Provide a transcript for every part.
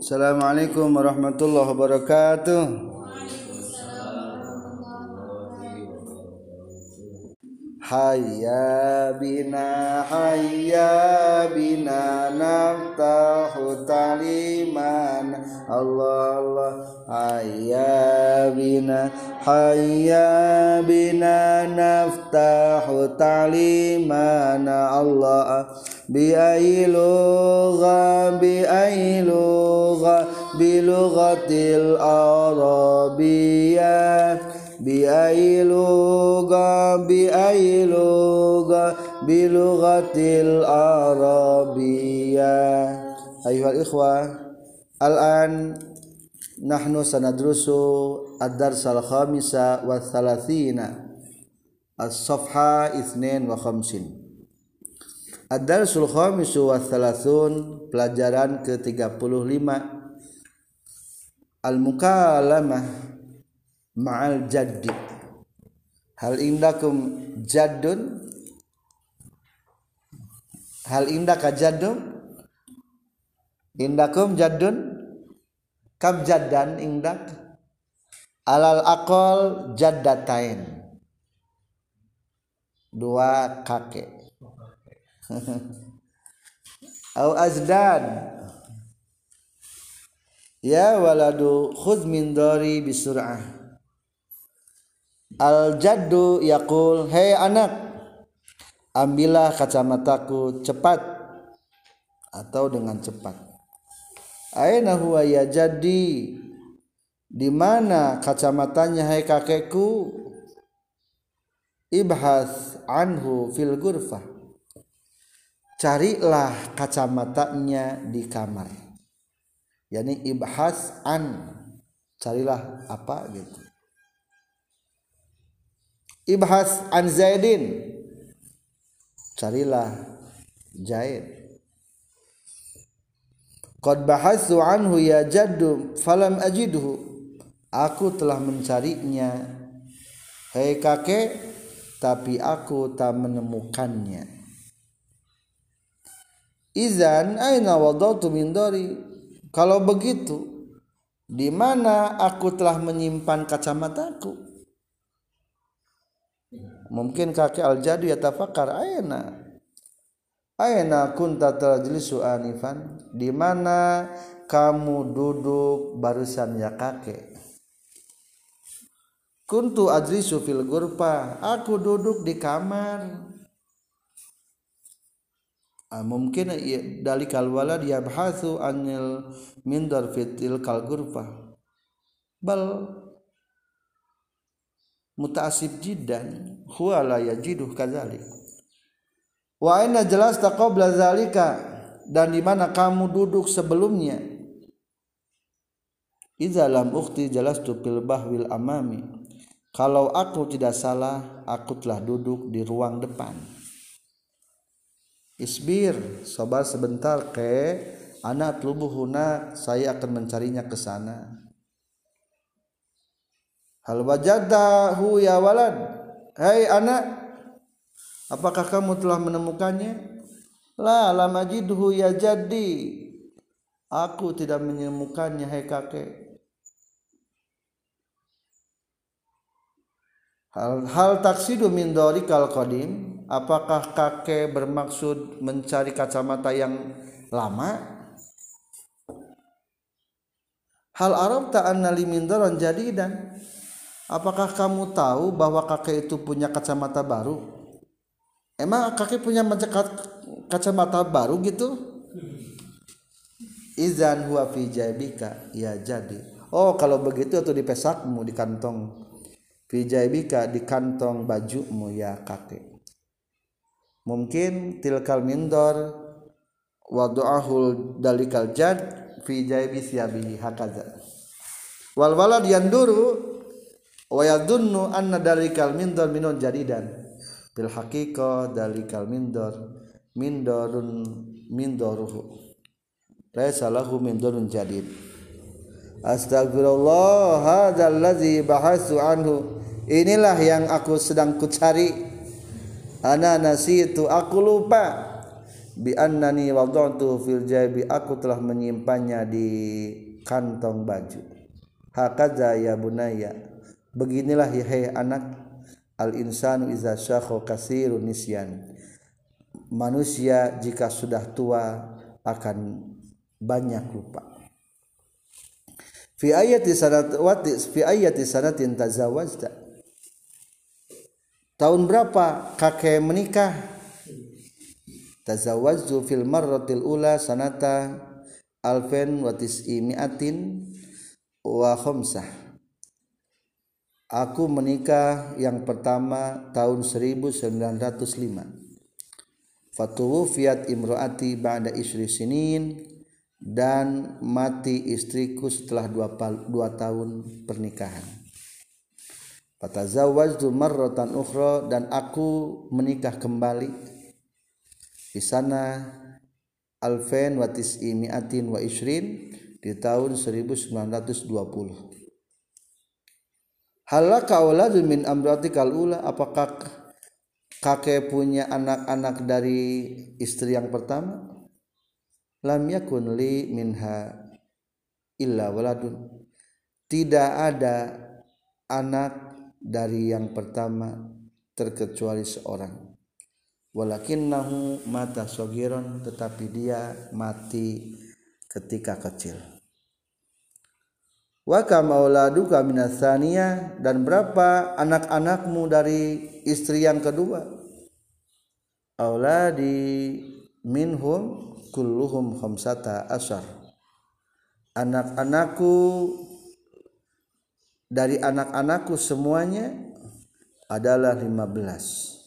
Assalamualaikum warahmatullahi wabarakatuh. حيا بنا حيا بنا نفتح تعليما الله الله. حيا بنا حيا بنا نفتح تعليما الله. بأي لغة بأي لغة؟ بلغة العربية. أيها الإخوة الآن نحن سندرس الدرس الخامس والثلاثين الصفحة اثنين وخمسين الدرس الخامس والثلاثون pelajaran ke-35 Al-Mukalamah ma'al jaddi. Hal indakum jaddun? Hal indaka jaddun? Indakum jaddun? Kam jaddan indak? Alal akol jaddatain. Dua kakek au azdan. Ya waladu khudh min dari bisur'ah. Al jaddu yaqul hei anak ambillah kacamataku cepat atau dengan cepat. Aina huwa ya jadi di mana kacamatanya hai kakekku? Ibhas anhu fil gurfah carilah kacamatanya di kamar. Yakni ibhas an carilah apa? Gitu ibhas an Zaidin. Carilah Zaid. Qad bahasu anhu ya jaddu falam ajidhu. Aku telah mencarinya. Hei kakek tapi aku tak menemukannya. Izan aina wadatu min dari? Kalau begitu di mana aku telah menyimpan kacamataku mungkin kakek al jadu ya tafakar aina? Aina kunta tajlisu anifan? Di mana kamu duduk barusan ya kakek? Kuntu ajlisu fil gurpa aku duduk di kamar. Ah, mungkin dalikal walad yabhathu anil mindar fitil kal gurpa bal mutaasib jiddan huwa la yajidu kadzalik. Wa aina jelas taqabla zalika dan di mana kamu duduk sebelumnya idza lam ukhti jalastu fil bahwil amami. Kalau aku tidak salah aku telah duduk di ruang depan. Isbir sabar sebentar ke anak lubuhuna saya akan mencarinya ke sana hal wajadahu ya walad. Hai anak apakah kamu telah menemukannya? La lam ajidhu ya jadi aku tidak menemukannya hai kakek. Hal hal taksidu min dorikal qadim. Apakah kakek bermaksud mencari kacamata yang lama? Hal arab ta'anna limindaran jadidan Apakah kamu tahu bahwa kakek itu punya kacamata baru? Emang kakek punya kacamata baru gitu? Izan huwa fi jaibika ya jadi. Oh kalau begitu atau di pesakmu di kantong fi jaibika di kantong bajumu ya kakek. Mungkin tilkal mindor wadu'ahul dalikal jad fi jaibi siyabihi hakaza. Wal walad yanduru wa yadunnu anna dalikal mindar minun jadidan. Bil haqiqah dalikal mindar mindarun mindaruhu laisa lahu mindarun jadid. Astagfirullah hadzal ladzi bahasu anhu. Inilah yang aku sedang kucari. Ana nasitu aku lupa. Biannani wada'tu fil jaybi aku telah menyimpannya di kantong baju. Hakaza ya bunaya beginilah hai anak al insanu iza syakha kasirun nisyan. Manusia jika sudah tua akan banyak lupa. Fi ayati sanat wati fi ayati sanatin tazawwajta tahun berapa kakek menikah? Tazawwajtu fil marratil ula sanata alfen wa tis'imiatin wa khamsah aku menikah yang pertama tahun 1905 fatuwu fiat imroati ba'da isri sinin dan mati istriku setelah dua, dua tahun pernikahan. Fatazawwajtu marratan ukhra dan aku menikah kembali di sana alfen wa tis'i mi'atin wa isrin di tahun 1920. Halaka auladun min amratikal ula. Apakah kakek punya anak-anak dari istri yang pertama? lam yakun li minha illa waladun. Tidak ada anak dari yang pertama terkecuali seorang. Walakinnahu mata sogiron tetapi dia mati ketika kecil wa kamauladuka minasaniya dan berapa anak-anakmu dari istri yang kedua? Auladi minhum kulluhum khamsata asar anak-anakku dari anak-anakku semuanya adalah 15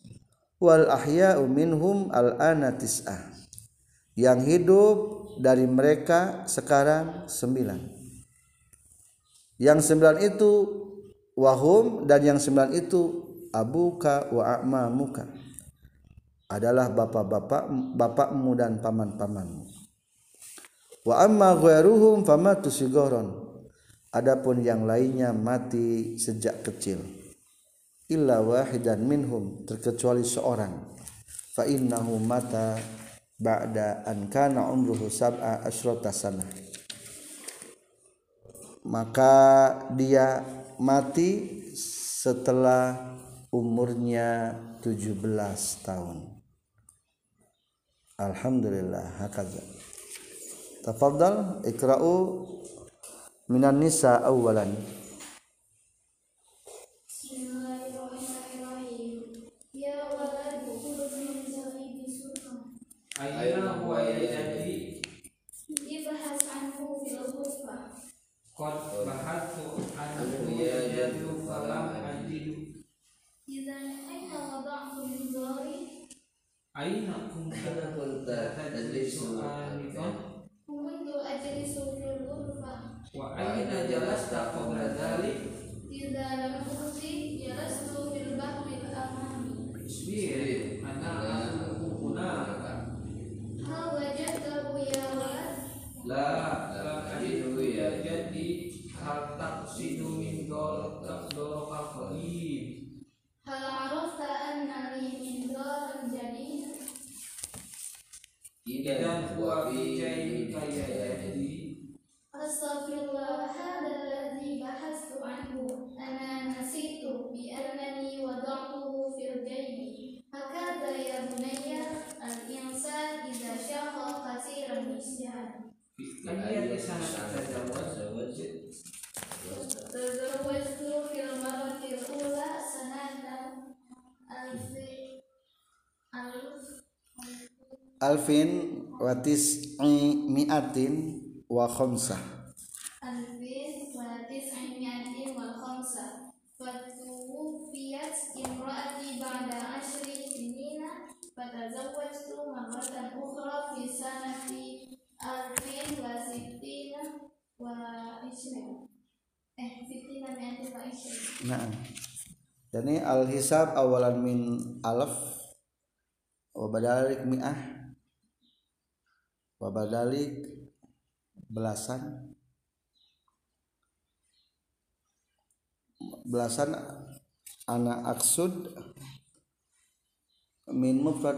wal ahya'u minhum al ana tis'ah. Yang hidup dari mereka sekarang sembilan yang sembilan itu wahum dan yang sembilan itu abuka wa a'mamuka. Adalah bapak-bapak bapakmu dan paman-pamanmu. Wa amma ghairuhum famatu sigoron adapun yang lainnya mati sejak kecil. Illa wahidan minhum terkecuali seorang. Fa innahu mata ba'da an kana umruhu sab'a asrata sanah maka dia mati setelah umurnya 17 tahun Alhamdulillah hakaza. Tafadhal ikra'u minan nisa awwalan. Aina huwa yajadi Ibahas anhu fil ghurfa Qad bahattu anhu yajadu falam ajidu Idan aina wada'tu min dhari Aina kunta tajlisu Kuntu ajlisu fil ghurfa Wa aina jalasta qabla dhalik Idza lam ukhti jalastu fil bahri al-amami Isbir ana hunaka Hal wajadtahu ya. walad La la ajidu ya jadi Hal taqsidu min alfin watis mi'atin wa khamsah. Alfin watis mi'atin wa khamsah. Fatuwfiyat imraati ba'da ashri sinina fatazawwajtu marratan ukhra fi sanati alfin wa sittina wa ishrin eh sittina mi'atin wa ishrin nah jadi al hisab awalan min alaf wa badalik mi'ah wabadalik belasan. Belasan anak aksud min mufrad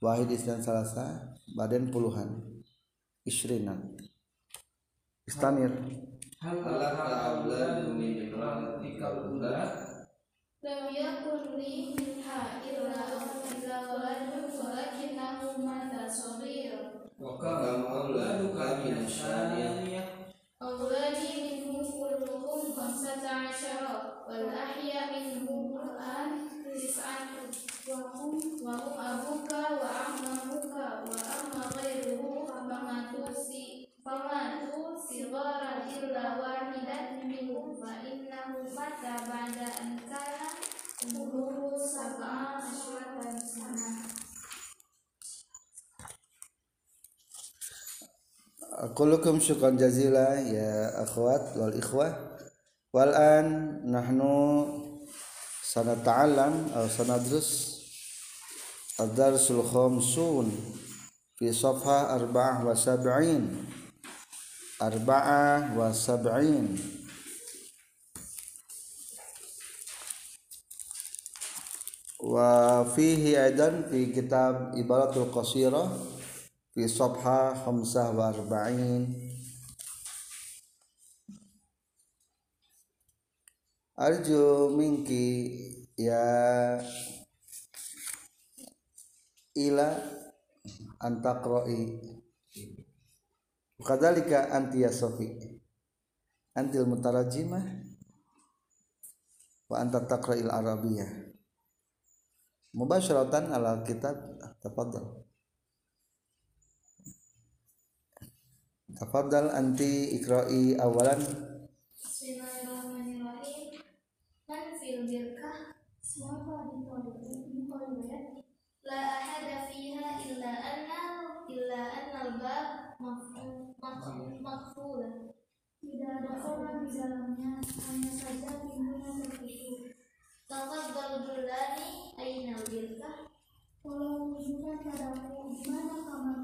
wahid istan salasa badan puluhan. Isrinan istanir hal al-awlad min imran lam yakun li minha illa مات صغيرا وكم أولادك من الثانية أولادي منهم كلهم خمسة عشر والأحيا منهم الآن تسعة. وهم أبوك وأعمامك وأما غيره فماتوا سي- فماتوا صغارا إلا واحدا منهم فإنه Akulukum syukran jazila ya akhwat wal ikhwah. Wal an nahnu sanata'allam atau sanadrus ad-darsul khamsun fi safha arba'ah wa sab'in. Arba'ah wa sab'in. Wa fihi aidan fi kitab ibaratul qasirah fi safha khamsah wa arba'in. Arju minki ya ila antaqra'i. Kadalika anti ya sofi. Antil mutarajimah wa anta taqra'il arabiyah. Mubasharatan ala kitab tafadhal tafadhal anti ikra'i awalan birkah? Tidak ada orang di dalamnya, hanya saja pintunya tertutup. Tafaddal dullani aina al-birkah? Tolong tunjukkan padaku di mana kamar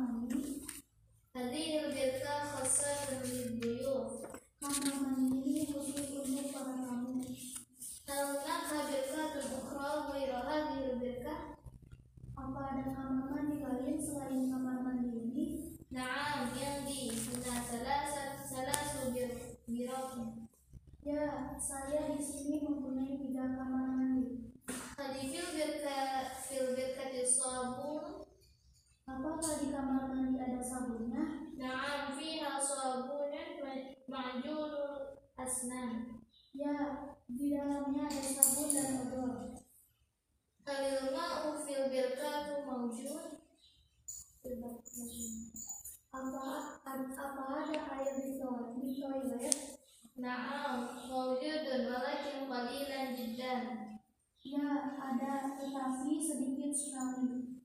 asnan. Ya, di dalamnya ada sabun dan odol. Halil ma'u fil birkatu mawjud? Apa apa ada air di toilet? Na'am, mawjudun walakin qalilan jiddan. Ya, ada tetapi sedikit sekali.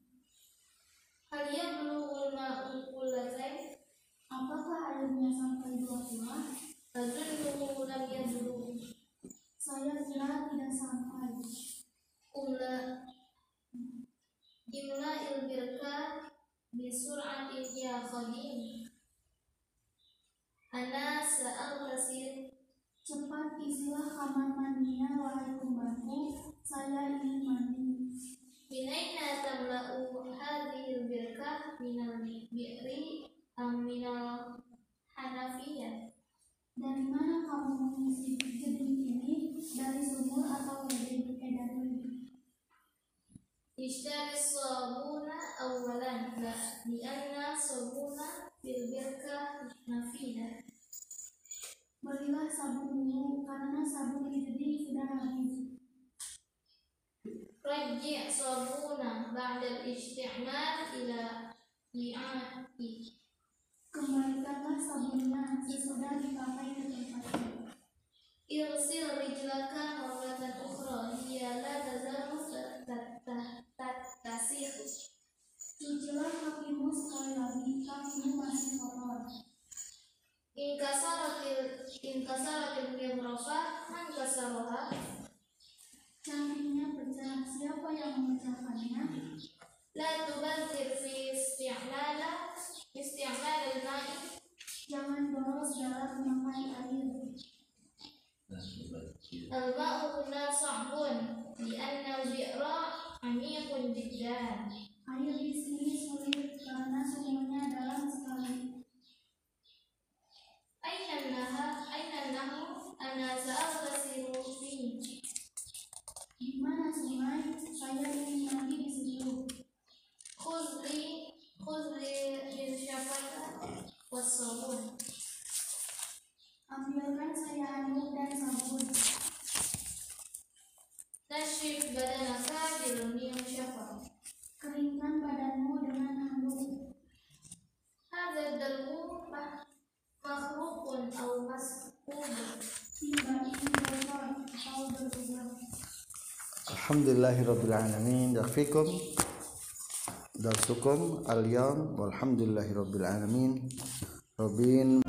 Hal yablughu al-ma'u kullatayn? Apakah airnya sampai dua lam yablugh. Saya tidak sampai. Bisur'atin ya Cepat isilah kamar mandinya wahai pembantu. Saya ingin mandi. Minaina tamla'u hadhil birkah minal bi'ri am minal hanafiyah? Dari mana kamu mengisi gedung ini? Dari sumur atau dari eh, dari Ishtari sabuna awalan la lianna sabuna fil birkah nafidah. Belilah sabun dulu karena sabun di gedung sudah habis. Raji' sabuna ba'da al-isti'mal ila i'ati. Kembalikanlah sabunnya sesudah dipakai ke tempatnya. Irsil rijlaka marratan ukhra hiya la tazalu. Cucilah kakimu sekali lagi, kakimu masih kotor. Inkasaratil inkasaratil mirrafah man kasaroha La الحمد لله رب العالمين. يكفيكم درسكم اليوم والحمد لله رب العالمين. ربين